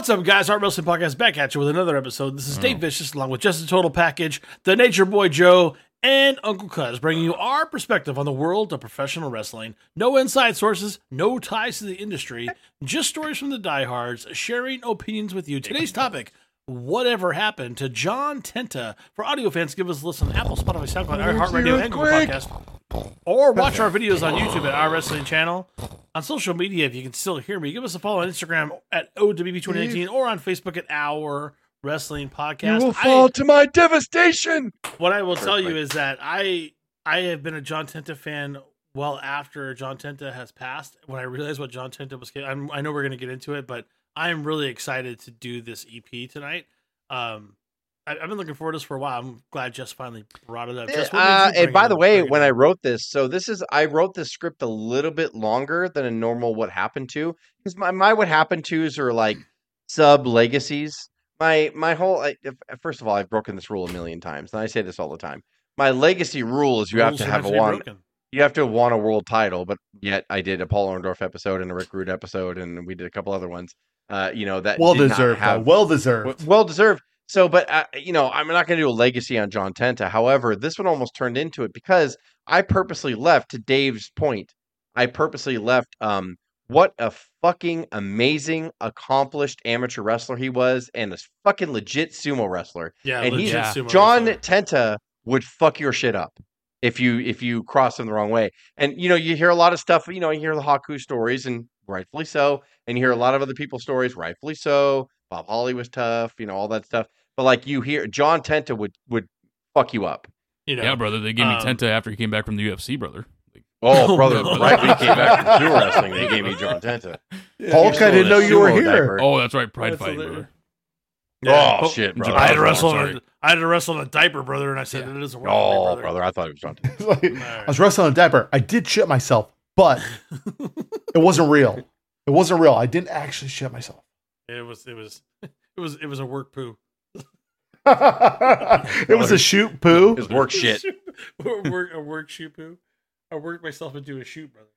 What's up, guys? Our Wrestling Podcast back at you with another episode. This is Dave oh. Vicious along with Justin Total Package, the Nature Boy Joe, and Uncle Cuz, bringing you our perspective on the world of professional wrestling. No inside sources, no ties to the industry, just stories from the diehards, sharing opinions with you. Today's topic. Whatever happened to John Tenta? For audio fans, give us a listen on Apple, Spotify, SoundCloud, iHeartRadio, and Google Podcast. Or watch our videos on YouTube at our wrestling channel. On social media, if you can still hear me, give us a follow on Instagram at OWP2019 or on Facebook at Our Wrestling Podcast. You will I- fall to my devastation. what I will tell you is that I I have been a John Tenta fan well after John Tenta has passed. When I realized what John Tenta was, I'm, I know we're going to get into it, but I am really excited to do this EP tonight. Um, I, I've been looking forward to this for a while. I'm glad Jess finally brought it up. Jess, what Uh, and by the way, when I wrote this, so this is I wrote this script a little bit longer than a normal what happened to because my my what happened tos are like sub legacies. My my whole I, first of all, I've broken this rule a million times, and I say this all the time. My legacy rule is you have to have a one. broken. You have to want a world title, but yet I did a Paul Orndorff episode and a Rick Rude episode, and we did a couple other ones. Uh, you know that well deserved, have Well deserved. Well deserved. So, but uh, you know, I'm not going to do a legacy on John Tenta. However, this one almost turned into it because I purposely left. To Dave's point, I purposely left. Um, what a fucking amazing, accomplished amateur wrestler he was, and a fucking legit sumo wrestler. Yeah, and he's- legit Yeah. sumo John wrestler. Tenta would fuck your shit up if you if you cross him the wrong way. And you know, you hear a lot of stuff. You know, you hear the Haku stories, and rightfully so. And you hear a lot of other people's stories, rightfully so. Bob Holly was tough, you know, all that stuff. But like you hear, John Tenta would would fuck you up. You know, Yeah, brother. They gave me um, Tenta after he came back from the UFC, brother. Like, Oh, Oh, brother, no. right when he came back from sumo wrestling, they gave me John Tenta. Hulk, I didn't know you were here. diaper. oh, that's right, Pride That's fighting, hilarious. brother. Oh, Oh, shit, brother. I had to Oh, wrestle. sorry. In a, I had to wrestle in a diaper, brother, and I said it doesn't work. Oh, brother. brother, I thought it was John. Tenta. Like, Alright. I was wrestling in a diaper. I did shit myself, but it wasn't real. It wasn't real. I didn't actually shit myself. It was. It was. It was. It was a work poo. it was a shoot poo. It was work shit. a work, a work shoot poo. I worked myself into a shoot, brother.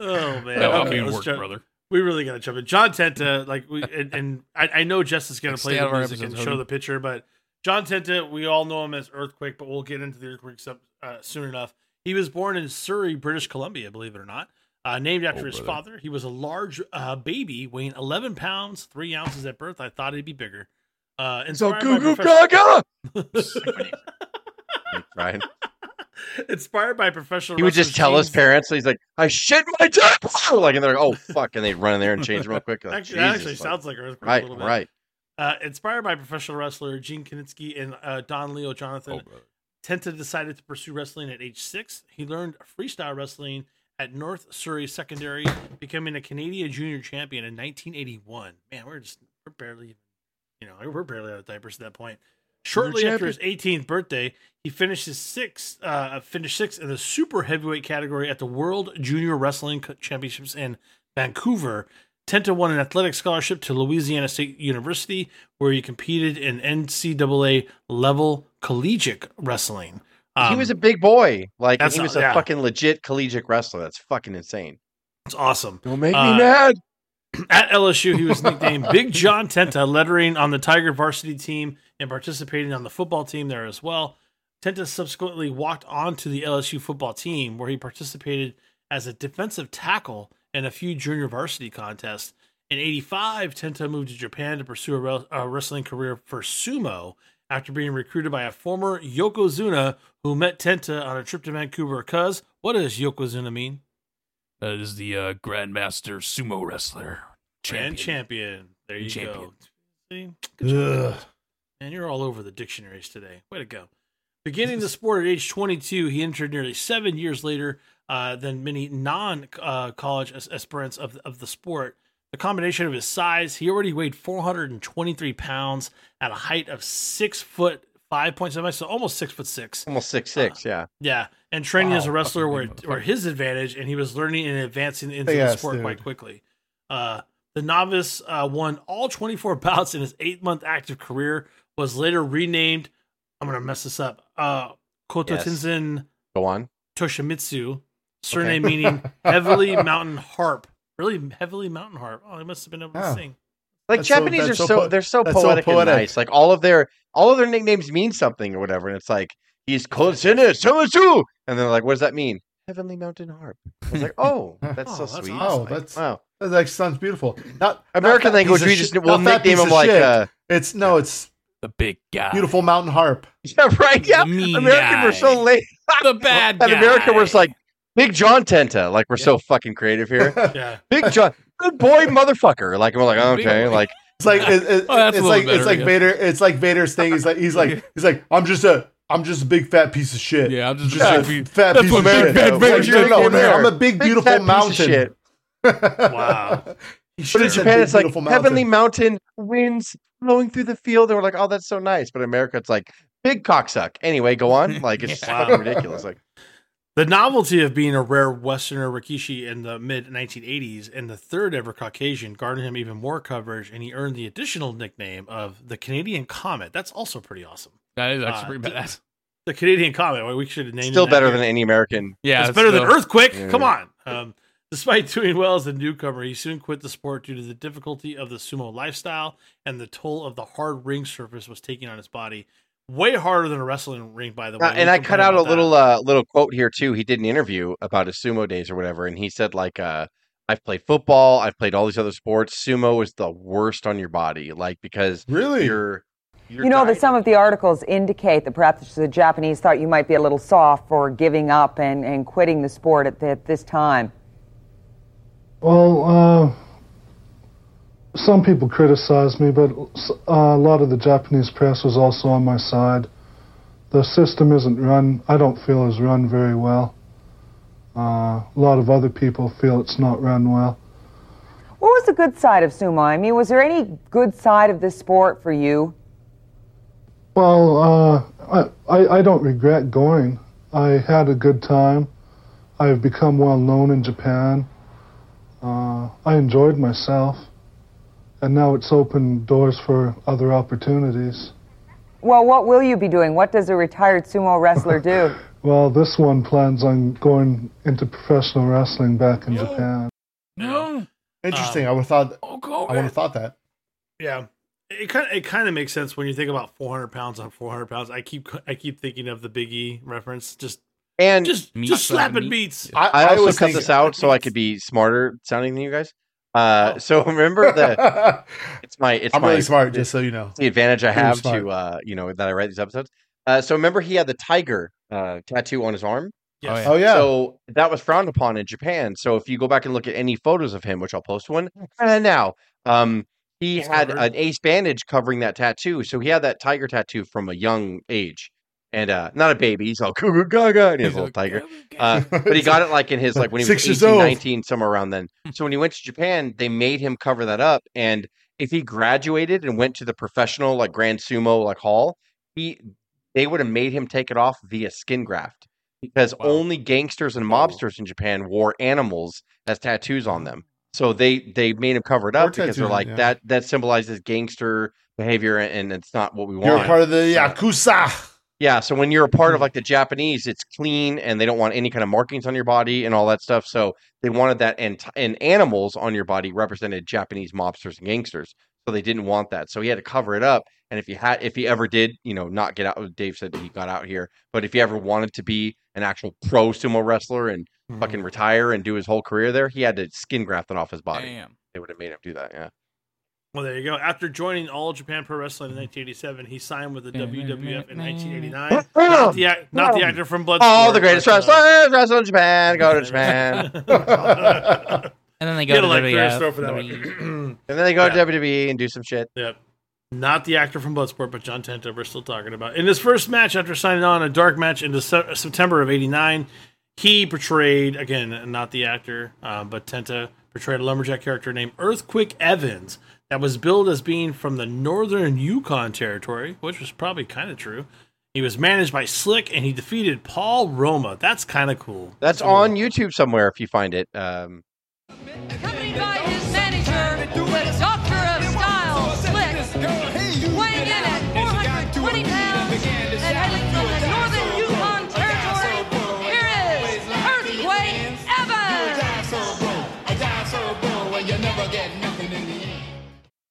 Oh man. No, I'm Okay, being let's jump- brother. We really gotta jump in. John Tenta, like we and, and I, I know Jess is gonna Like, play the out music and show Hogan. the picture, but John Tenta, we all know him as Earthquake, but we'll get into the Earthquake stuff uh, soon enough. He was born in Surrey, British Columbia, believe it or not. Uh, named after Oh, his brother. father. He was a large uh, baby, weighing 11 pounds, 3 ounces at birth. I thought he'd be bigger. Uh, So goo goo gaga. Right? inspired by professional He would just wrestlers tell his Gene- parents, he's like, I shit my diaper. Like, and they're like, oh, fuck. And they'd run in there and change real quick. Like, Actually, that actually like, sounds like Earthquake a right, little bit. right. Uh, inspired by professional wrestler Gene Kiniski and uh, Don Leo Jonathan, Oh. Tenta decided to pursue wrestling at age six. He learned freestyle wrestling at North Surrey Secondary, becoming a Canadian junior champion in 1981. Man, we're just we're barely, you know, we're barely out of diapers at that point. Shortly after his 18th birthday, he finished his sixth, uh, finished sixth in the super heavyweight category at the World Junior Wrestling Championships in Vancouver. Tenta won an athletic scholarship to Louisiana State University, where he competed in NCAA level collegiate wrestling. he Um, was a big boy. Like, he was not- a yeah. fucking legit collegiate wrestler. That's fucking insane. it's awesome. Don't make Uh, me mad. At LSU, he was nicknamed Big John Tenta, lettering on the Tiger varsity team and participating on the football team there as well. Tenta subsequently walked on to the LSU football team, where he participated as a defensive tackle in a few junior varsity contests. In 85, Tenta moved to Japan to pursue a, re- a wrestling career for sumo after being recruited by a former Yokozuna who met Tenta on a trip to Vancouver. Cuz, what does Yokozuna mean? That is the uh, Grandmaster sumo wrestler. Grand Champion. champion. There you Champion. go. See? Good job. Ugh. Man, you're all over the dictionaries today. Way to go. Beginning the sport at age 22, he entered nearly seven years later uh, than many non uh, college as- aspirants of, of the sport. The combination of his size, he already weighed 423 pounds at a height of six foot 5.7, so almost six foot six. Almost six six, yeah. Yeah, and training as a wrestler were, were his advantage, and he was learning and advancing into Big the sport dude. quite quickly. Uh, the novice uh, won all 24 bouts in his eight month active career. Was later renamed. I'm gonna mess this up. Uh, Kototenzan Go on. Toshimitsu, surname meaning heavily mountain harp. really heavily mountain harp. Oh, they must have been able to Yeah. sing. Like That's Japanese that's are so so po- they're so that's so poetic, poetic. and nice. Like all of their all of their nicknames mean something or whatever, and it's like he's Kotsune Samasu, and then like, what does that mean? Heavenly Mountain Harp. I was like, oh, that's Oh, so that's sweet. awesome. Oh, that's Wow. that actually sounds beautiful. Not American not language, we just we'll nickname piece him like uh, it's no, it's The big guy. beautiful mountain harp. yeah, right, yeah. The mean American, we're so late. The bad And guy. America, we're like Big John Tenta. Like we're so fucking creative here. Yeah. Big John, good boy, motherfucker. Like we're like okay, like It's like it, it- Oh, it's like better, it's like guess. Vader. It's like Vader's thing. He's like he's like he's like I'm just a I'm just a big fat piece of shit. Yeah, I'm just, just a a big, fat that's piece what of Big shit. Fat It's Vader like, no, Big no, no, I'm a Big big beautiful piece mountain. shit. Wow. He But should in have Japan, it's like beautiful heavenly mountain. mountain winds blowing through the field. And we're like, oh, that's so nice. But in America, it's like big cocksuck. Anyway, go on. Like it's just Wow. fucking ridiculous. Like The novelty of being a rare Westerner Rikishi in the mid 1980s and the third ever Caucasian garnered him even more coverage, and he earned the additional nickname of the Canadian Comet. That's also pretty awesome. That is Uh, actually pretty badass. The Canadian Comet. well, We should have named still better here. than any American. Yeah, it's better than Earthquake. Yeah. Come on. Um, despite doing well as a newcomer, he soon quit the sport due to the difficulty of the sumo lifestyle and the toll of the hard ring surface was taking on his body. Way harder than a wrestling ring, by the way. Uh, and I cut out a that. little uh, little quote here too. He did an interview about his sumo days or whatever, and he said like, uh, "I've played football, I've played all these other sports. Sumo is the worst on your body, like because Really? you're." you're You know that some of the articles indicate that perhaps the Japanese thought you might be a little soft for giving up and, and quitting the sport at, at this time. Well, uh, some people criticized me, but uh, a lot of the Japanese press was also on my side. The system isn't run, I don't feel is run very well. Uh, a lot of other people feel it's not run well. What was the good side of sumo? I mean, was there any good side of this sport for you? Well, uh, I, I, I don't regret going. I had a good time. I've become well known in Japan. Uh, I enjoyed myself. And now it's opened doors for other opportunities. Well, what will you be doing? What does a retired sumo wrestler do? Well, this one plans on going into professional wrestling back in Japan. No. Uh, interesting. I would have thought. Oh, go. I would have thought that. Yeah, it kind of it kind of makes sense when you think about 400 pounds on 400 pounds. I keep I keep thinking of the Big E reference. Just and just Meat just slapping slapping meat. beats. I, I also always cut this out so I could be smarter sounding than you guys. Uh, so remember the it's my it's I'm my really smart, just so you know. the advantage I have to uh, you know that I write these episodes. Uh, so remember he had the tiger uh, tattoo on his arm. Yes. Oh yeah. So that was frowned upon in Japan. So if you go back and look at any photos of him, which I'll post one uh, now, um, he He's had covered. an ace bandage covering that tattoo. So he had that tiger tattoo from a young age, and uh, not a baby. He's all goo goo gaga, and he has a little tiger. Uh, but he got it like in his like when he was years 18, 19, somewhere around then. So when he went to Japan, they made him cover that up. And if he graduated and went to the professional like Grand Sumo like hall, he they would have made him take it off via skin graft because Wow. only gangsters and mobsters in Japan wore animals as tattoos on them. So they they made him cover it Or up because they're like yeah. that that symbolizes gangster behavior and it's not what we want. You're part of the Yakuza. Yeah, so when you're a part of Mm-hmm. like the Japanese, it's clean and they don't want any kind of markings on your body and all that stuff. So they wanted that and and animals on your body represented Japanese mobsters and gangsters. So they didn't want that. So he had to cover it up. And if he had if he ever did, you know, not get out Dave said he got out here, but if he ever wanted to be an actual pro sumo wrestler and Mm-hmm. fucking retire and do his whole career there, he had to skin graft it off his body. Damn. They would have made him do that, yeah. Well, there you go. After joining All Japan Pro Wrestling in 1987, he signed with the WWF in 1989. Not the, act- not the actor from Bloodsport. Oh, the greatest but, uh, wrestlers, wrestle in Japan, go to Japan. And then they go had to a like WWF. for that WWE. one. And then they go Yeah. to WWE and do some shit. Yep. Not the actor from Bloodsport, but John Tenta we're still talking about. In his first match after signing on a dark match in Dece- September of 89, he portrayed, again, not the actor, uh, but Tenta portrayed a lumberjack character named Earthquake Evans that was billed as being from the northern Yukon territory, which was probably kind of true. He was managed by Slick and he defeated Paul Roma. That's kind of cool. That's on YouTube somewhere if you find it. Um, Accompanied by his manager, the Doctor of Style, Slick, weighing in at 420 pounds and hailing from the northern Yukon Territory, here is Earthquake Evans!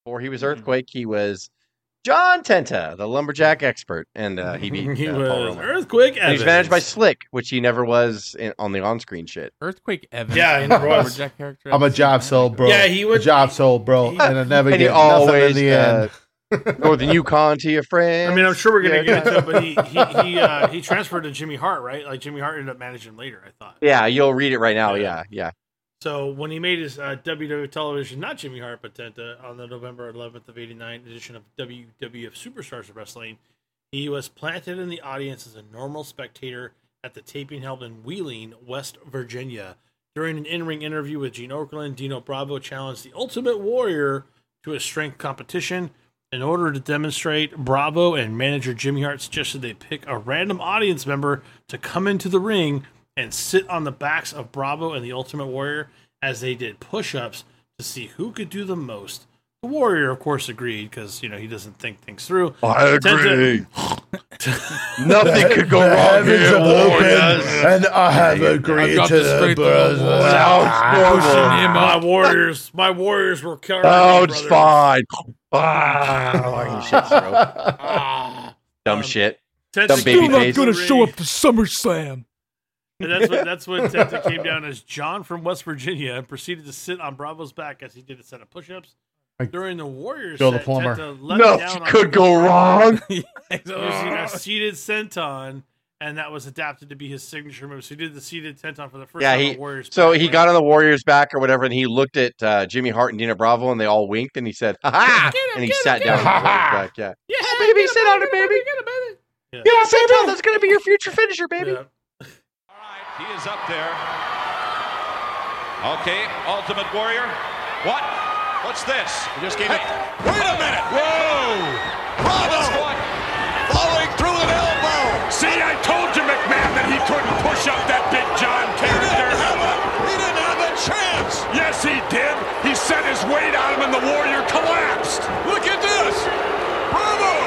Before he Hmm. was Earthquake, he was John Tenta, the lumberjack expert, and uh, he beat he uh, Paul was Roman. Earthquake And he's managed by Slick, which he never was in, on the on-screen shit. Earthquake Evans. Yeah, in he lumberjack character. I'm a job soul, bro. Yeah, he was a job soul, bro, he- and I never And he get nothing always in the end. uh, Northern Yukon to your friends. I mean, I'm sure we're gonna Yeah, get into it, but he he he, uh, he transferred to Jimmy Hart, right? Like Jimmy Hart ended up managing him later. I thought. Yeah, you'll read it right now. Yeah. Yeah, yeah. So when he made his uh, WW television, not Jimmy Hart, but Tenta, on the November 11th of '89 edition of WWF Superstars of Wrestling, he was planted in the audience as a normal spectator at the taping held in Wheeling, West Virginia. During an in-ring interview with Gene Okerlund, Dino Bravo challenged the Ultimate Warrior to a strength competition. In order to demonstrate, Bravo and manager Jimmy Hart suggested they pick a random audience member to come into the ring and sit on the backs of Bravo and the Ultimate Warrior as they did push ups to see who could do the most. The Warrior, of course, agreed because, you know, he doesn't think things through. I agree. Nothing could go wrong here, have opened, Warriors. and I have agreed got to the the strength of a brothers. warrior. Sounds Pushing normal. him My. Warriors, my Warriors were carrying Oh, it's fine. Ah, shit. Ah. Dumb Um, shit. Tenta Dumb came baby into face. the gonna show up to SummerSlam. And that's what that's what Tenta came down as John from West Virginia and proceeded to sit on Bravo's back as he did a set of push-ups. During the Warriors Joe the plumber. Tenta let Nothing down on could go wrong. using a seated senton, and that was adapted to be his signature move. So he did the seated senton for the first Yeah, time he- on Warriors. So back, he right? got on the Warriors' back or whatever, and he looked at uh, Jimmy Hart and Dino Bravo, and they all winked, and he said, "Ha ha!" And he sat down on the Warriors' Yeah, yeah, baby, sit on it, baby. Get it, baby. Yeah, sit down. That's gonna be your future finisher, baby. He is up there. Okay, Ultimate Warrior. What? What's this? He just gave it. Wait a minute! Whoa! Bravo! Following through an elbow. See, I told you, McMahon, that he couldn't push up that Big John character. He didn't have a, he didn't have a chance. Yes, he did. He set his weight on him, and the Warrior collapsed. Look at this. Bravo!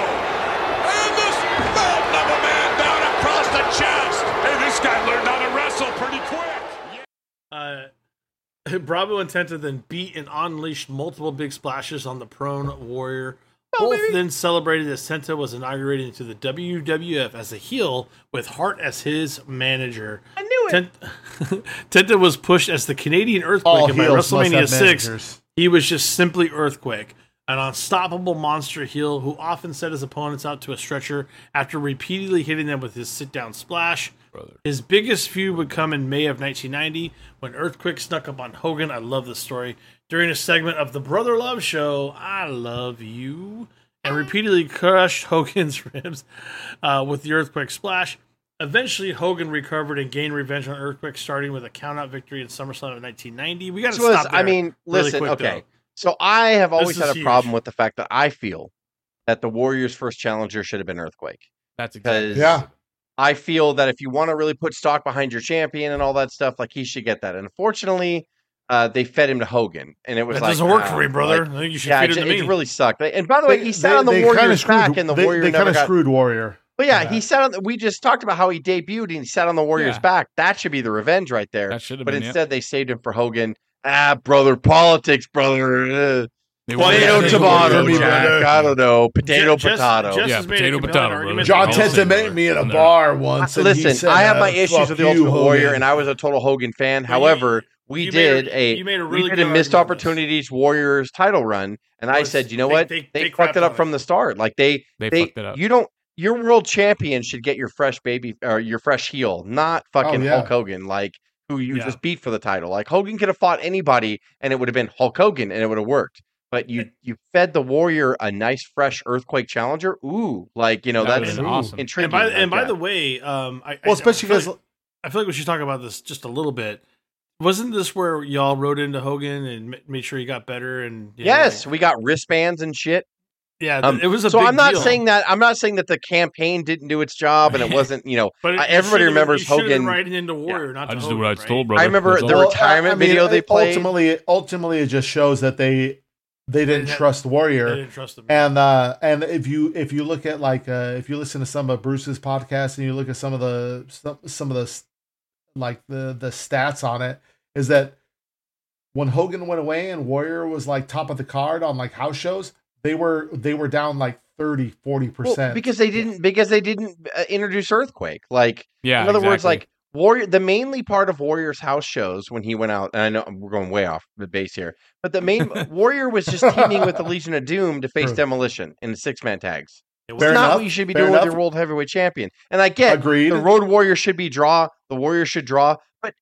And this mountain of a man down across the chest. Hey, this guy learned how to wrestle pretty quick. Uh, Bravo and Tenta then beat and unleashed multiple big splashes on the prone warrior. Both then celebrated as Tenta was inaugurated into the WWF as a heel with Hart as his manager. I knew it. Tenta was pushed as the Canadian Earthquake, All and by WrestleMania 6, managers. he was just simply Earthquake, an unstoppable monster heel who often set his opponents out to a stretcher after repeatedly hitting them with his sit down splash. His biggest feud would come in May of 1990 when Earthquake snuck up on Hogan. I love this story. During a segment of the Brother Love Show, I Love You, and repeatedly crushed Hogan's ribs uh, with the Earthquake splash. Eventually, Hogan recovered and gained revenge on Earthquake, starting with a countout victory in SummerSlam of 1990. We got to This was, stop there. I mean, really listen, quick, okay. though. So I have always had a huge. problem with the fact that I feel that the Warriors' first challenger should have been Earthquake. That's exactly. Because Yeah. I feel that if you want to really put stock behind your champion and all that stuff, like he should get that. And unfortunately, uh, they fed him to Hogan, and it was That like doesn't work ah, for me, brother. like, you should yeah, feed it, it to it me. really sucked. And by the way, he sat on the kinda Warrior's back, and the they, Warrior they kind of got. screwed Warrior. But yeah, Yeah. he sat on. The, we just talked about how he debuted, and he sat on the Warrior's Yeah. back. That should be the revenge right there. That should have But been. yeah. instead, they saved him for Hogan. Ah, brother, politics, brother. Uh, They Well, wanted yeah, Potato, to they- tomato, me, Jack. brother. I don't know. Potato, Jess- potato. Jess Yeah, has made a potato, potato. John that Tenta Tenta met me in a No. bar once. and he Listen, said, I have uh, my issues with the you, Ultimate Warrior, and I was a total Hogan fan. But you- However, we you made a- did a, you made a we did a missed argument on this. opportunities Warriors title run, and I said, you know they- what? they- They, they fucked it up from it. the start. Like they, They, they, fucked it up. you don't. Your world champion should get your fresh baby or your fresh heel, not fucking Oh, yeah. Hulk Hogan, like who you Yeah. just beat for the title. Like Hogan could have fought anybody, and it would have been Hulk Hogan, and it would have worked. But you you fed the Warrior a nice fresh Earthquake challenger. Ooh, like you know That that's awesome. intriguing. And by, like and by the way, um, I, I- Well, especially I feel because like, I feel like we should talk about this just a little bit. Wasn't this where y'all rode into Hogan and made sure he got better? And you know, yes, like- we got wristbands and shit. Yeah, Um, it was a so big I'm not deal. saying that I'm not saying that the campaign didn't do its job and it wasn't you know but it- everybody remembers been Hogan. riding into Warrior, not I to just do what I was right? told, brother. I remember That's the all. Well, retirement video they played. Ultimately, ultimately, it just shows that they they didn't had- trust They Warrior. didn't trust him. And uh, and if you if you look at like uh, if you listen to some of Bruce's podcasts and you look at some of the some, some of the like the the stats on it is that when Hogan went away and Warrior was like top of the card on like house shows, they were they were down like 30, 40 Well, percent. because they didn't because they didn't uh, introduce Earthquake. Like Yeah. in other words, like Warrior, the mainly part of Warrior's house shows when he went out, and I know we're going way off the base here, but the main Warrior was just teaming with the Legion of Doom to face True. Demolition in the six man tags. It It's Fair was not enough, what you should be fair doing with your world heavyweight champion. And I get Agreed. the Road Warrior should be draw, the Warrior should draw, but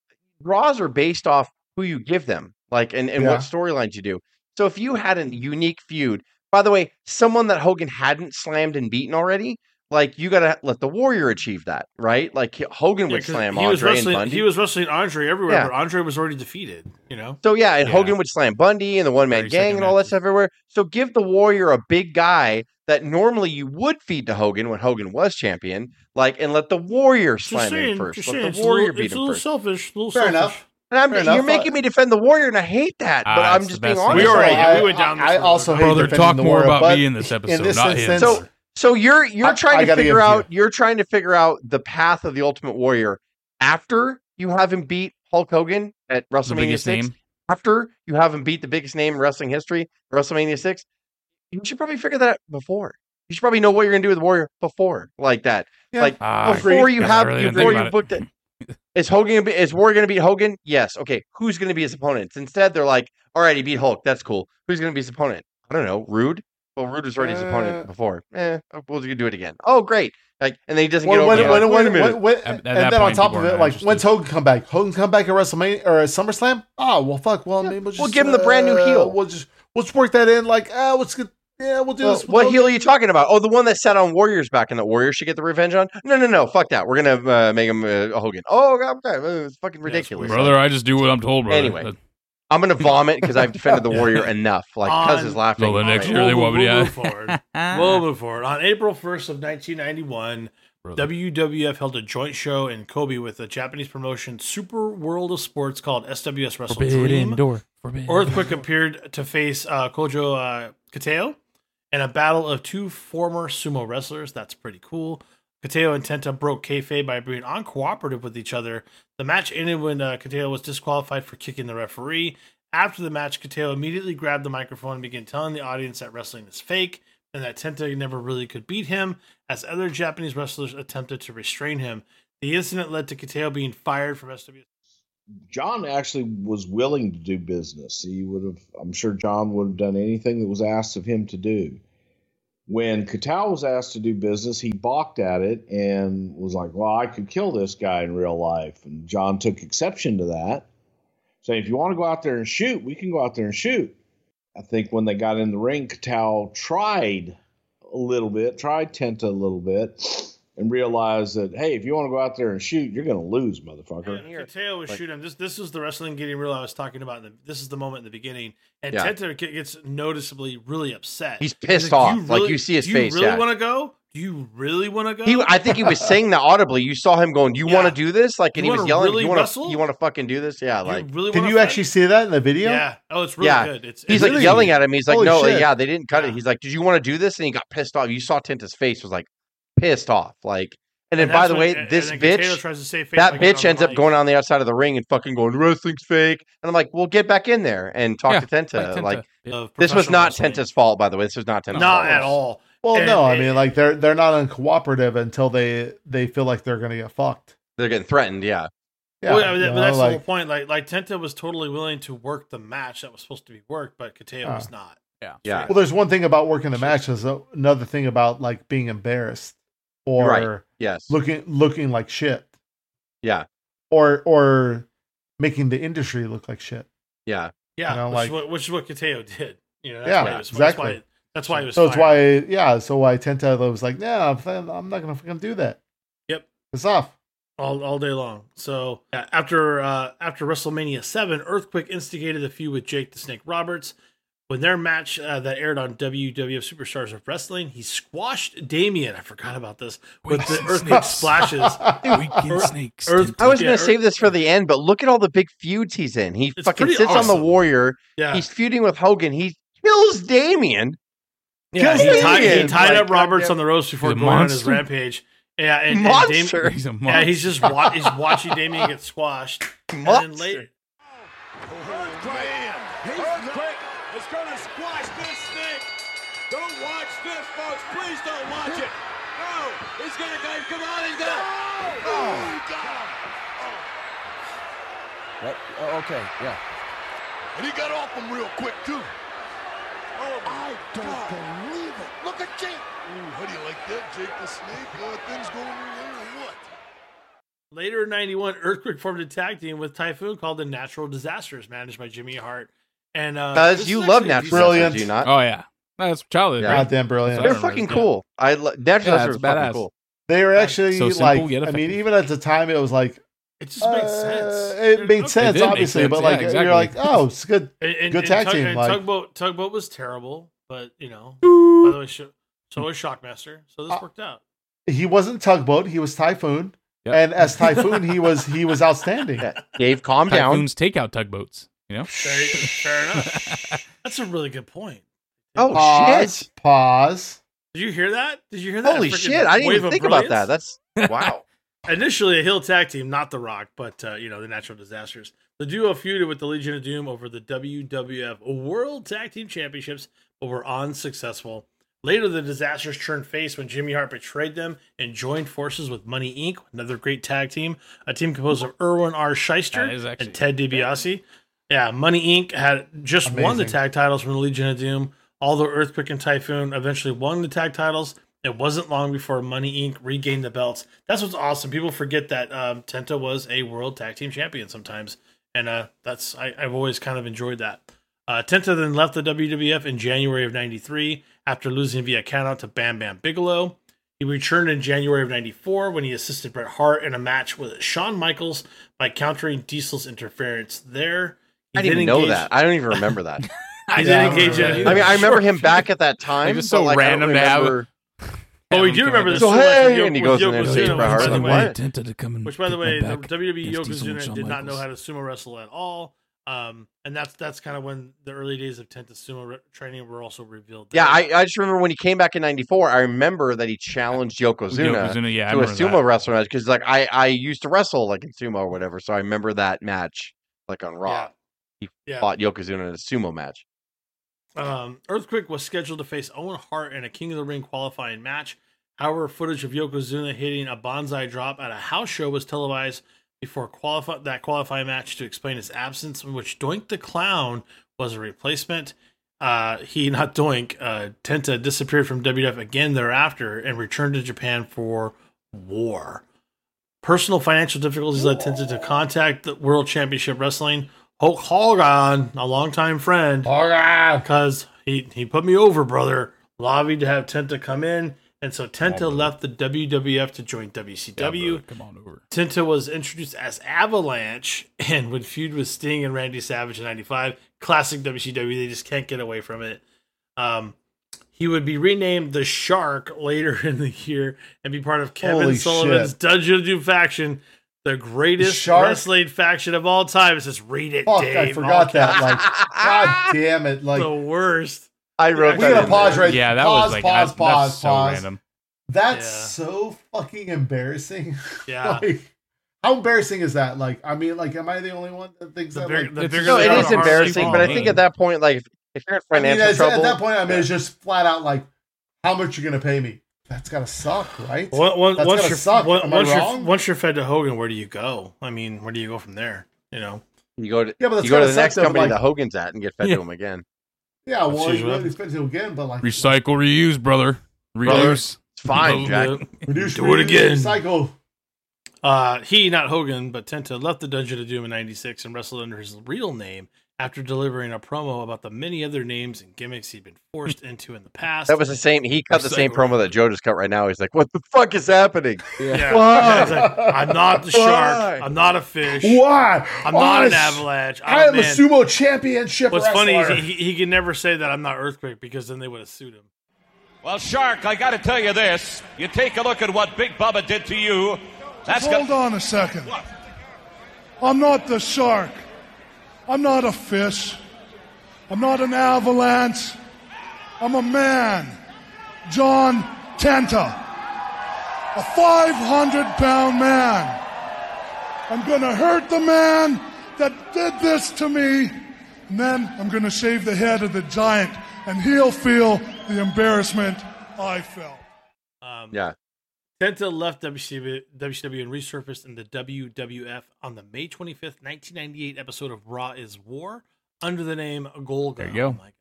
draws are based off who you give them, like and, and Yeah. what storylines you do. So if you had a unique feud, by the way, someone that Hogan hadn't slammed and beaten already, like you gotta let the Warrior achieve that, right? Like he- Hogan Yeah, would 'cause slam he was Andre and. Bundy. He was wrestling Andre everywhere, Yeah. but Andre was already defeated. You know, So yeah, and Yeah. Hogan would slam Bundy and the one man gang and all that stuff everywhere. So give the Warrior a big guy that normally you would feed to Hogan when Hogan was champion, like and let the Warrior slam saying, him first. Let saying, the it's a Warrior little, beat it's a him little first. selfish. A little Fair selfish. enough. And I'm, Fair you're enough, making me defend the Warrior, and I hate that. But Ah, I'm just being honest. We already- I, we went down this I, I also hate Brother, talk the more Warrior, about me in this in episode, this not him. So so you're you're I- trying I to gotta figure give it to out you're trying to figure out the path of the Ultimate Warrior after you have him beat Hulk Hogan at WrestleMania six. name. After you have him beat the biggest name in wrestling history, WrestleMania six. You should probably figure that out before. You should probably know what you're gonna do with the Warrior before, like that. Yeah. Like Ah, before you guess have really before you about booked it. Is Hogan gonna be, is Warrior going to beat Hogan? Yes. Okay. Who's going to be his opponent? Instead, they're like, all right, he beat Hulk. That's cool. Who's going to be his opponent? I don't know. Rude. Well, Rude was already his Uh, opponent before. Eh, we'll just do it again. Oh, great. Like, and then he doesn't when, get over. it. when, Like, Wait a minute. when- when- At- at and then on top of it, like interested. when's Hogan come back? Hogan come back at WrestleMania or at SummerSlam? Oh well, fuck. Well, maybe we'll, just, We'll give him the brand new uh, heel. We'll just we'll just work that in. Like, ah, let's get yeah, we'll do Well, this. with what Hogan. heel are you talking about? Oh, the one that sat on Warriors back and that Warriors should get the revenge on? No, no, no. Fuck that. We're gonna uh, make him uh, Hogan. Oh, okay. okay. It's fucking ridiculous. Brother, I just do what I'm told, brother. Anyway. That- I'm gonna vomit because I've defended the Warrior enough. Like, cuz is laughing. Well, the next Right. year they We'll- want me we'll to- move forward. We'll move forward. On April 1st of 1991, Brother. WWF held a joint show in Kobe with the Japanese promotion Super World of Sports called SWS Wrestle Forbidden Dream. door. Forbidden. Earthquake appeared to face uh, Koji uh, Kitao in a battle of two former sumo wrestlers. That's pretty cool. Kitao and Tenta broke kayfabe by being uncooperative with each other. The match ended when uh, Kitao was disqualified for kicking the referee. After the match, Kitao immediately grabbed the microphone and began telling the audience that wrestling is fake and that Tenta never really could beat him, as other Japanese wrestlers attempted to restrain him. The incident led to Kitao being fired from SWS. John actually was willing to do business. He would have, I'm sure John would have done anything that was asked of him to do. When Katal was asked to do business, he balked at it and was like, Well, I could kill this guy in real life. And John took exception to that, saying, If you want to go out there and shoot, we can go out there and shoot. I think when they got in the ring, Katal tried a little bit, tried Tenta a little bit, and realize that, hey, if you want to go out there and shoot, you're going to lose, motherfucker. And Kitao was Like- shooting. This this was the wrestling getting real I was talking about. The, this is the moment in the beginning, and Yeah. Tenta gets noticeably really upset. He's pissed like, off. "Do Like, you see his face. do you Really yeah. want to go? Do you really want to go? He, I think he was saying that audibly. You saw him going, you Yeah. want to do this?" Like, and You he was yelling, really "You want to? You want to fucking do this?" Yeah, You like really Can you fight? actually see that in the video? Yeah. Oh, it's really Yeah. good. It's he's it's like Really? yelling at him. He's like, Holy "No, shit. yeah, they didn't cut Yeah. it." He's like, "Did you want to do this?" And he got pissed off. You saw Tenta's face was like pissed off. Like, and then and by the when- way, and- this and then Kitao bitch, tries to save face that by getting bitch ends up going on the outside of the ring and fucking going, "Wrestling's fake." And I'm like, "Well, get back in there and talk Yeah, to Tenta." like Tenta. Like, this was not wrestling. Tenta's fault, by the way. This was not Tenta's Not fault. at all. Well, And- no, I mean like they're they're not uncooperative until they they feel like they're gonna get fucked. They're getting threatened. Yeah, Yeah, well, yeah, but you know, that's the whole point. Like, like Tenta was totally willing to work the match that was supposed to be worked, but Kitao Ah. was not. Yeah. yeah. well, there's one thing about working the match. There's another thing about like being embarrassed or Right. Yes. looking looking like shit Yeah. or or making the industry look like shit. Yeah. Yeah, You know, which, like- is what, which is what Kitao did. You know, that's Yeah, why he was, exactly. That's why, that's why he was. So it's why, yeah. So why Tenta was like, yeah, I'm I'm not gonna fucking do that. Yep. It's off. all all day long. So yeah, after uh, after WrestleMania seven, Earthquake instigated a feud with Jake the Snake Roberts. When their match uh, that aired on WWF Superstars of Wrestling, he squashed Damien. I forgot about this with Weak the Earthquake splashes. Weekend Earth- snakes. Earth- I was Yeah, going to save this for the end, but look at all the big feuds he's in. He It's fucking pretty sits on the Warrior. Yeah, He's feuding with Hogan. He kills Damien. yeah. kills He tied, he tied Like, up Roberts goddamn- on the ropes before He's a going on his rampage. Yeah, and, and Monster. He's a monster. yeah, he's just wa- he's watching Damien get squashed. And then Monster. later, Earthquake Earthquake is going to squash this snake. Don't watch this, folks. Please don't watch it. No, he's going to go. Come on, he's going to. Oh, he got him. What? Oh, okay, yeah. And he got off him real quick, too. Oh, I don't believe it. Look at Jake. Ooh, how do you like that, Jake the Snake? Uh, things going on there or what? Later in 91, Earthquake formed a tag team with Typhoon called the Natural Disasters, managed by Jimmy Hart. And uh, Guys, you love natural Brilliant. disasters, do you not? Oh yeah, that's childhood. Yeah. right? Goddamn brilliant. They're fucking this, yeah. cool. I lo- natural Yeah, disasters it's are fucking badass. cool. They were actually So simple, like, I mean, even at the time, it was like, It just makes uh, sense. It made Okay. sense, did make obviously, sense, but yeah, like, exactly. you're like, oh, it's good. And, and, Good and tag Tug- team, and like- Tugboat, Tugboat was terrible, but you know, by the way, sh- so was Shockmaster. So this Uh, worked out. He wasn't tugboat, he was typhoon, Yep. and as typhoon, he was he was outstanding. Dave, calm down. Typhoon's takeout tugboats. You know. Fair, fair enough. That's a really good point. Oh Pause. shit! Pause. Did you hear that? Did you hear that? Holy shit! I didn't even of think about that. That's wow. Initially a heel tag team, not The Rock, but uh, you know the Natural Disasters. The duo feuded with the Legion of Doom over the WWF World Tag Team Championships, but were unsuccessful. Later, the Disasters turned face when Jimmy Hart betrayed them and joined forces with Money Inc., another great tag team, a team composed of Irwin R. Schyster That is actually and Ted DiBiase. Yeah, Money Inc. had just won the tag titles from the Legion of Doom. Although Earthquake and Typhoon eventually won the tag titles, it wasn't long before Money Inc. regained the belts. That's what's awesome. People forget that um, Tenta was a world tag team champion sometimes, and uh, that's I, I've always kind of enjoyed that. Uh, Tenta then left the WWF in January of '93 after losing via countout to Bam Bam Bigelow. He returned in January of '94 when he assisted Bret Hart in a match with Shawn Michaels by countering Diesel's interference. There, he I didn't then even know engaged- that. I don't even remember that. He Yeah, then I engaged remember in. that. I mean, I remember him back at that time. just but, so like, random to have- remember- Oh, we do remember this. So, so much with hey, Yo- and he goes in there and Yokozuna, saves which, by the way- what? Attempted to come Which, by the way, the WWE against Diesel and Yokozuna Shawn did not know how to sumo wrestle at all. Um, and that's that's kind of when the early days of Tenta sumo re- training were also revealed. Yeah. I, I just remember when he came back in '94. I remember that he challenged Yokozuna, Yokozuna, yeah, to a sumo that. wrestler match because, like, I I used to wrestle like in sumo or whatever, so I remember that match like on Raw. Yeah. He Yeah. fought Yokozuna in a sumo match. Um, Earthquake was scheduled to face Owen Hart in a King of the Ring qualifying match. However, footage of Yokozuna hitting a Banzai drop at a house show was televised before qualify- that qualifying match to explain his absence, in which Doink the Clown was a replacement. Uh, he, not Doink, uh, Tenta disappeared from WWF again thereafter and returned to Japan for WAR. Personal financial difficulties led Tenta to contact the World Championship Wrestling. Hulk Hogan, a longtime friend, because he, he put me over, brother. Lobbied to have Tenta come in, and so Tenta left the WWF to join WCW. Come on over. Tenta was introduced as Avalanche and would feud with Sting and Randy Savage in '95. Classic WCW. They just can't get away from it. Um, he would be renamed the Shark later in the year and be part of Kevin Holy Sullivan's shit. Dungeon of Doom faction, the greatest Shark? wrestling faction of all time. It says, "Read it, Fuck, Dave." I forgot All that. Like, god damn it! Like, the worst. I wrote we that. gotta pause there. right. Yeah, that pause, was like pause, I- pause, that's so pause. random. That's Yeah. so fucking embarrassing. Yeah. like, how embarrassing is that? Like, I mean, like, am I the only one that thinks The that? bigger- like, the It's No, they it are, is the harder they embarrassing, but I think at that point, like, if, if you're in I mean, financial trouble, at that point, I mean, it's just flat out like, how much you're gonna pay me? That's gotta suck, right? Once, once, That's once gotta you're suck. once, Am I once you're wrong? once you're fed to Hogan, where do you go? I mean, where do you go from there? You know, you go to Yeah, but you go to the next company like- that Hogan's at and get fed Yeah. to him again. Yeah, well, That's you usually really spend it again, but like, Recycle, reuse, brother. Reuse. It's fine, No, Jack. no. reduce, Do it again. Recycle. uh, he not Hogan, but Tenta left the Dungeon of Doom in '96 and wrestled under his real name after delivering a promo about the many other names and gimmicks he'd been forced into in the past. That was the same. He cut the same promo that Joe just cut right now. He's like, "What the fuck is happening?" yeah. Why? He's like, I'm not the shark. Why? I'm not a fish. Why? I'm not an avalanche. I am a man. sumo championship What's wrestler. funny is he, he, he can never say that I'm not Earthquake because then they would have sued him. Well, Shark, I got to tell you this. You take a look at what Big Bubba did to you. That's Hold got- on a second. I'm not the shark. I'm not a fish. I'm not an avalanche. I'm a man. John Tenta. A 500 pound man. I'm going to hurt the man that did this to me. and then I'm going to shave the head of the giant, and he'll feel the embarrassment I felt. Um, Yeah. Tenta left WCW, WCW and resurfaced in the WWF on the May 25th, 1998 episode of Raw is War under the name Golga. There you go. Oh my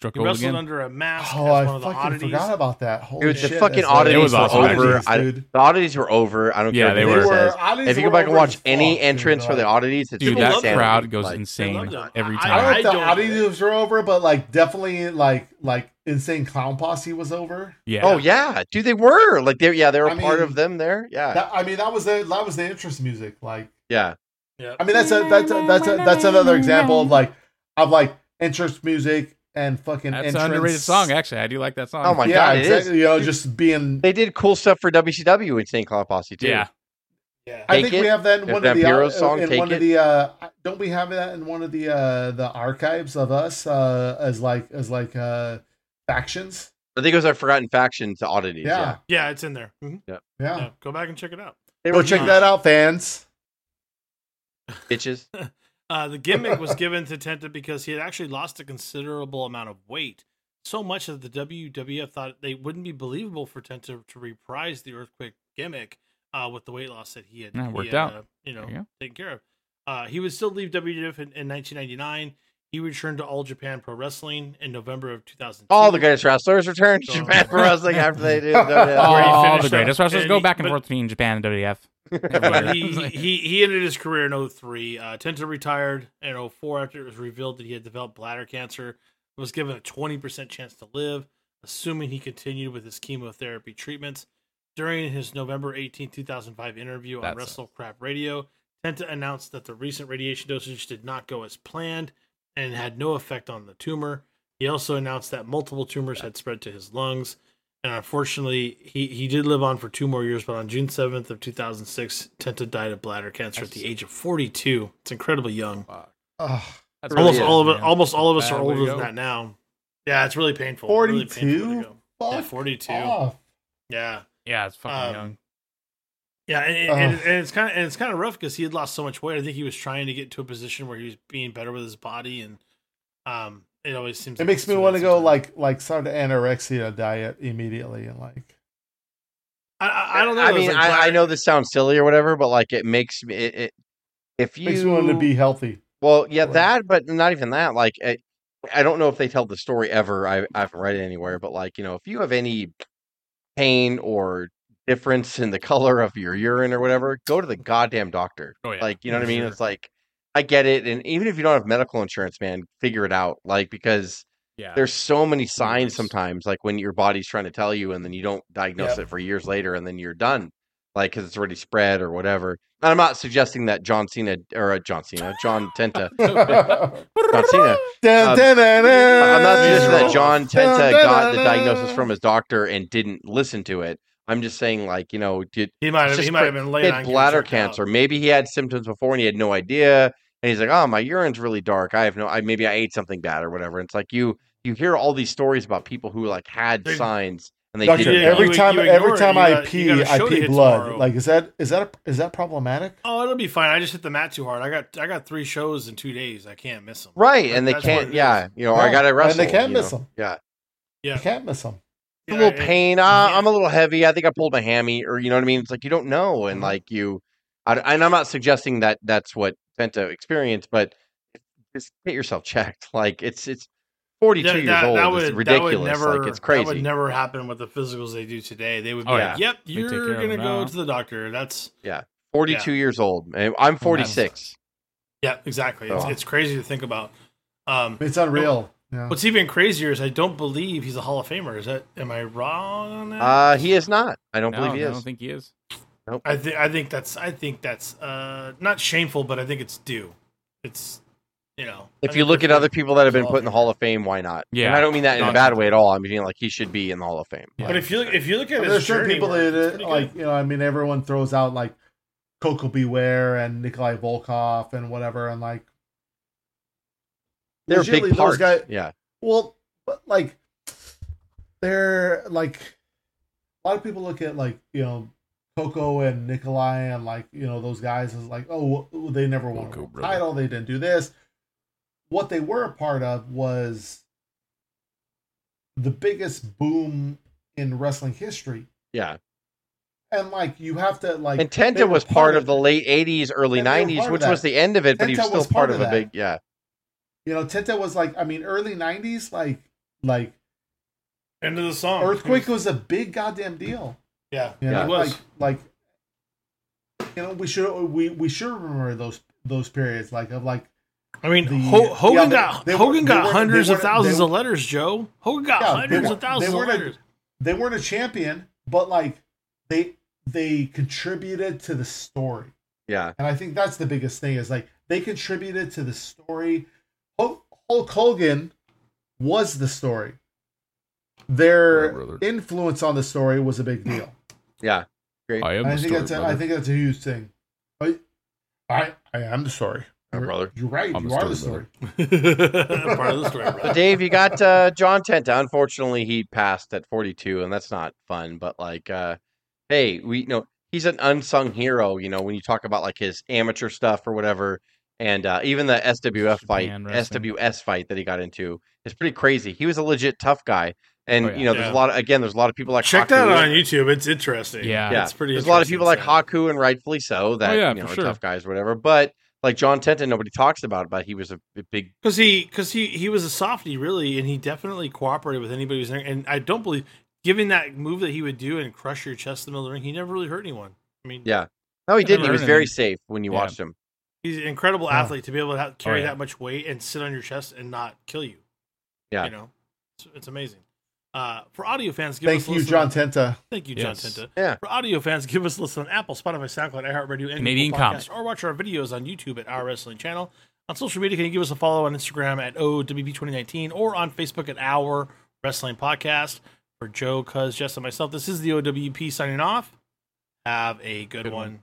Struck He gold wrestled again. under a mask Oh, as I of fucking oddities. forgot about that. Holy Dude, the shit, fucking oddities It was were awesome. over. Oddities, I, the oddities were over. I don't Yeah, care they what were. says. If you go back and watch any fuck, entrance dude, for the like- oddities, it's Dude, that love them. crowd goes Like, insane loved them. every I- I time. don't know if the don't- oddities were over, but like definitely like like insane clown posse was over. yeah. Oh yeah, dude, they were like they yeah they were I part mean, of them there. Yeah, That, I mean, that was the that was the interest music. Like, yeah. Yeah. I mean, that's a that's a, that's a, that's another example of like of like interest music and fucking That's entrance. an underrated song, actually. I do like that song. Oh my yeah, god, it is. exactly. You know, just being. They did cool stuff for WCW with Insane Clown Posse too. Yeah. Yeah. I Take think It? we have that in If one of the Vampiro's uh, song, in Take one It? of the uh, don't we have that in one of the uh the archives of us uh as like as like uh factions? I think it was our Forgotten Faction to oddities. Yeah. Yeah, Yeah, it's in there. Mhm. Yeah, Yeah, go back and check it out. They go were check huge. that out, fans. bitches. Uh, the gimmick was given to Tenta because he had actually lost a considerable amount of weight. So much that the WWF thought they wouldn't be believable for Tenta to reprise the Earthquake gimmick uh, with the weight loss that he had, Yeah, it he worked had, out. uh, you know, you taken care of. Uh, he would still leave WWF in, in 1999. He returned to All Japan Pro Wrestling in November of 2000. All the greatest wrestlers returned to Japan Pro wrestling after they did. Where he All finished the greatest wrestlers and go he- back and but- forth between Japan and WWF. but he, he he ended his career in 03. Uh, Tenta retired in 04 after it was revealed that he had developed bladder cancer. Was given a 20% chance to live, assuming he continued with his chemotherapy treatments. During his November 18, 2005 interview on That's- WrestleCrap Radio, Tenta announced that the recent radiation dosage did not go as planned and had no effect on the tumor. He also announced that multiple tumors had spread to his lungs. And unfortunately, he, he did live on for two more years, but on June 7th of 2006, Tenta died of bladder cancer at the age of 42. It's incredibly young. Ugh, That's almost really all of is, it, man. almost all of us are older than that now. Yeah, it's really painful. Really painful way to 42? go. Yeah, Fuck 42. off. Yeah. Yeah, it's fucking Um, young. Yeah, and, Ugh. and, and it's kind of and it's kind of rough because he had lost so much weight. I think he was trying to get to a position where he was being better with his body, and um, it always seems. It like makes me want to go sometimes. like like start an anorexia diet immediately and like I, I, I don't know. I mean, like, I, I know this sounds silly or whatever, but like it makes me it, it if you makes me want to be healthy. well, yeah, Right. that, but not even that. Like, I, I don't know if they tell the story ever. I, I haven't read it anywhere, but like, you know, if you have any pain or difference in the color of your urine or whatever, go to the goddamn doctor. Oh, yeah. Like, you know what I mean? It's like, I get it, and even if you don't have medical insurance, man, figure it out. Like, because Yeah. there's so many signs Numerous. sometimes, like when your body's trying to tell you, and then you don't diagnose Yep. it for years later, and then you're done, like because it's already spread or whatever. And I'm not suggesting that John Cena or uh, John Cena, John Tenta, John Cena. Dun, Um. I'm not suggesting that John Tenta got the diagnosis from his doctor and didn't listen to it. I'm just saying, like you know, did he might have he might have been he laying on had bladder checked out. cancer. Maybe he had symptoms before and he had no idea. And he's like, "Oh, my urine's really dark. I have no. I maybe I ate something bad or whatever." And it's like you you hear all these stories about people who like had They- signs and they Doctor, didn't. Yeah, know. every you- time you every ignore it. time I got- you pee, I a I show to pee blood. tomorrow. Like is that is that is that problematic? Oh, it'll be fine. I just hit the mat too hard. I got I got three shows in two days. I can't miss them. right, and they can't. Yeah, is. you know, or I got to wrestle. and they can't you miss them. Yeah, Yeah, You can't miss them. A little it- pain. Uh, yeah. I'm a little heavy. I think I pulled my hammy, or you know what I mean. It's like you don't know, and Mhm. like you, I, and I'm not suggesting that that's what Tenta experienced, but just get yourself checked. Like it's it's 42 That- years that- old. that it's would- that would ridiculous. never- like it's That crazy. would never happen with the physicals they do today. They would be Oh, like, yeah. "Yep, They you're gonna go to the doctor." That's yeah, 42 years old. I'm 46. yeah, exactly. It's, Oh. it's crazy to think about. Um, It's unreal. Yeah. what's even crazier is I don't believe he's a Hall of Famer. Is that? Am I wrong on that? Uh, he is not. I don't No, believe he is. I don't think he is. I think I think that's I think that's uh not shameful, but I think it's due. It's you know. I if you look at other people that have been put in the Hall of Fame, why not? Yeah. And I don't mean that in a bad way at all. I mean like he should be in the Hall of Fame. But if you look, if you look at I mean, there's certain people work, it's that pretty uh, like you know. I mean, everyone throws out like Koko B. Ware and Nikolai Volkov and whatever, and like They're big those parts. guys- Yeah. Well, but like they're like a lot of people look at like you know Koko and Nikolai and like you know those guys as like oh they never won a Koko, brother. title they didn't do this. what they were a part of was the biggest boom in wrestling history. Yeah. And like you have to like And Tenta was part of the late 80s, early And they were 90s, which was the end of it, but he was still was part, part of of a big, yeah. You know, Tenta was like I mean early nineties, like like End of the song. Earthquake was a big goddamn deal. Yeah, You know, it was. like like you know, we should we we should remember those those periods like of like I mean, the- Ho- Hogan yeah, they- got they Hogan weren't- got hundreds of thousands they- of letters, Joe. Hogan got Yeah, hundreds weren't- of thousands of weren't a- letters. they weren't a champion, but like they they contributed to the story. Yeah. And I think that's the biggest thing is like they contributed to the story. Hulk, Hulk Hogan was the story. Their influence on the story was a big deal. Yeah. Great. I am And I the think story, that's a, I think that's a huge thing. I I, I am the story. Oh, brother. You're right. I'm you the are the story, story. Part of the story, But. Dave, you got uh, John Tenta. Unfortunately, he passed at 42, and that's not fun. But like, uh, hey, we you know he's an unsung hero. You know, when you talk about like his amateur stuff or whatever, and uh, even the SWF fight, Japan wrestling. SWS fight that he got into is pretty crazy. He was a legit tough guy, and Oh, yeah. you know, there's Yeah. a lot of again, there's a lot of people like Check that Haku. out on YouTube. It's interesting. Yeah. Yeah, it's pretty. There's a lot of people like stuff. Haku, and rightfully so. That yeah, you know, are sure. tough guys, or whatever. But like John Tenta, nobody talks about it, but he was a big Because he, because he, he was a softie, really, and he definitely cooperated with anybody who's there. And I don't believe, given that move that he would do and crush your chest in the middle of the ring, he never really hurt anyone. I mean, Yeah. No, he didn't. He was heard very safe when you Yeah. watched him. He's an incredible Yeah. athlete to be able to ha- carry yeah. that much weight and sit on your chest and not kill you. Yeah. you know, it's, it's amazing. Uh, for audio fans, give Thank us a you, John on- Tenta. Thank you, John Yes. Tenta. Yeah. For audio fans, give us a listen on Apple, Spotify, SoundCloud, iHeartRadio, and Canadian Google or watch our videos on YouTube at Our Wrestling Channel. On social media, can you give us a follow on Instagram at OWP2019 or on Facebook at Our Wrestling Podcast? For Joe, Cuz, Jess, and myself, this is the OWP signing off. Have a good, Good one. one.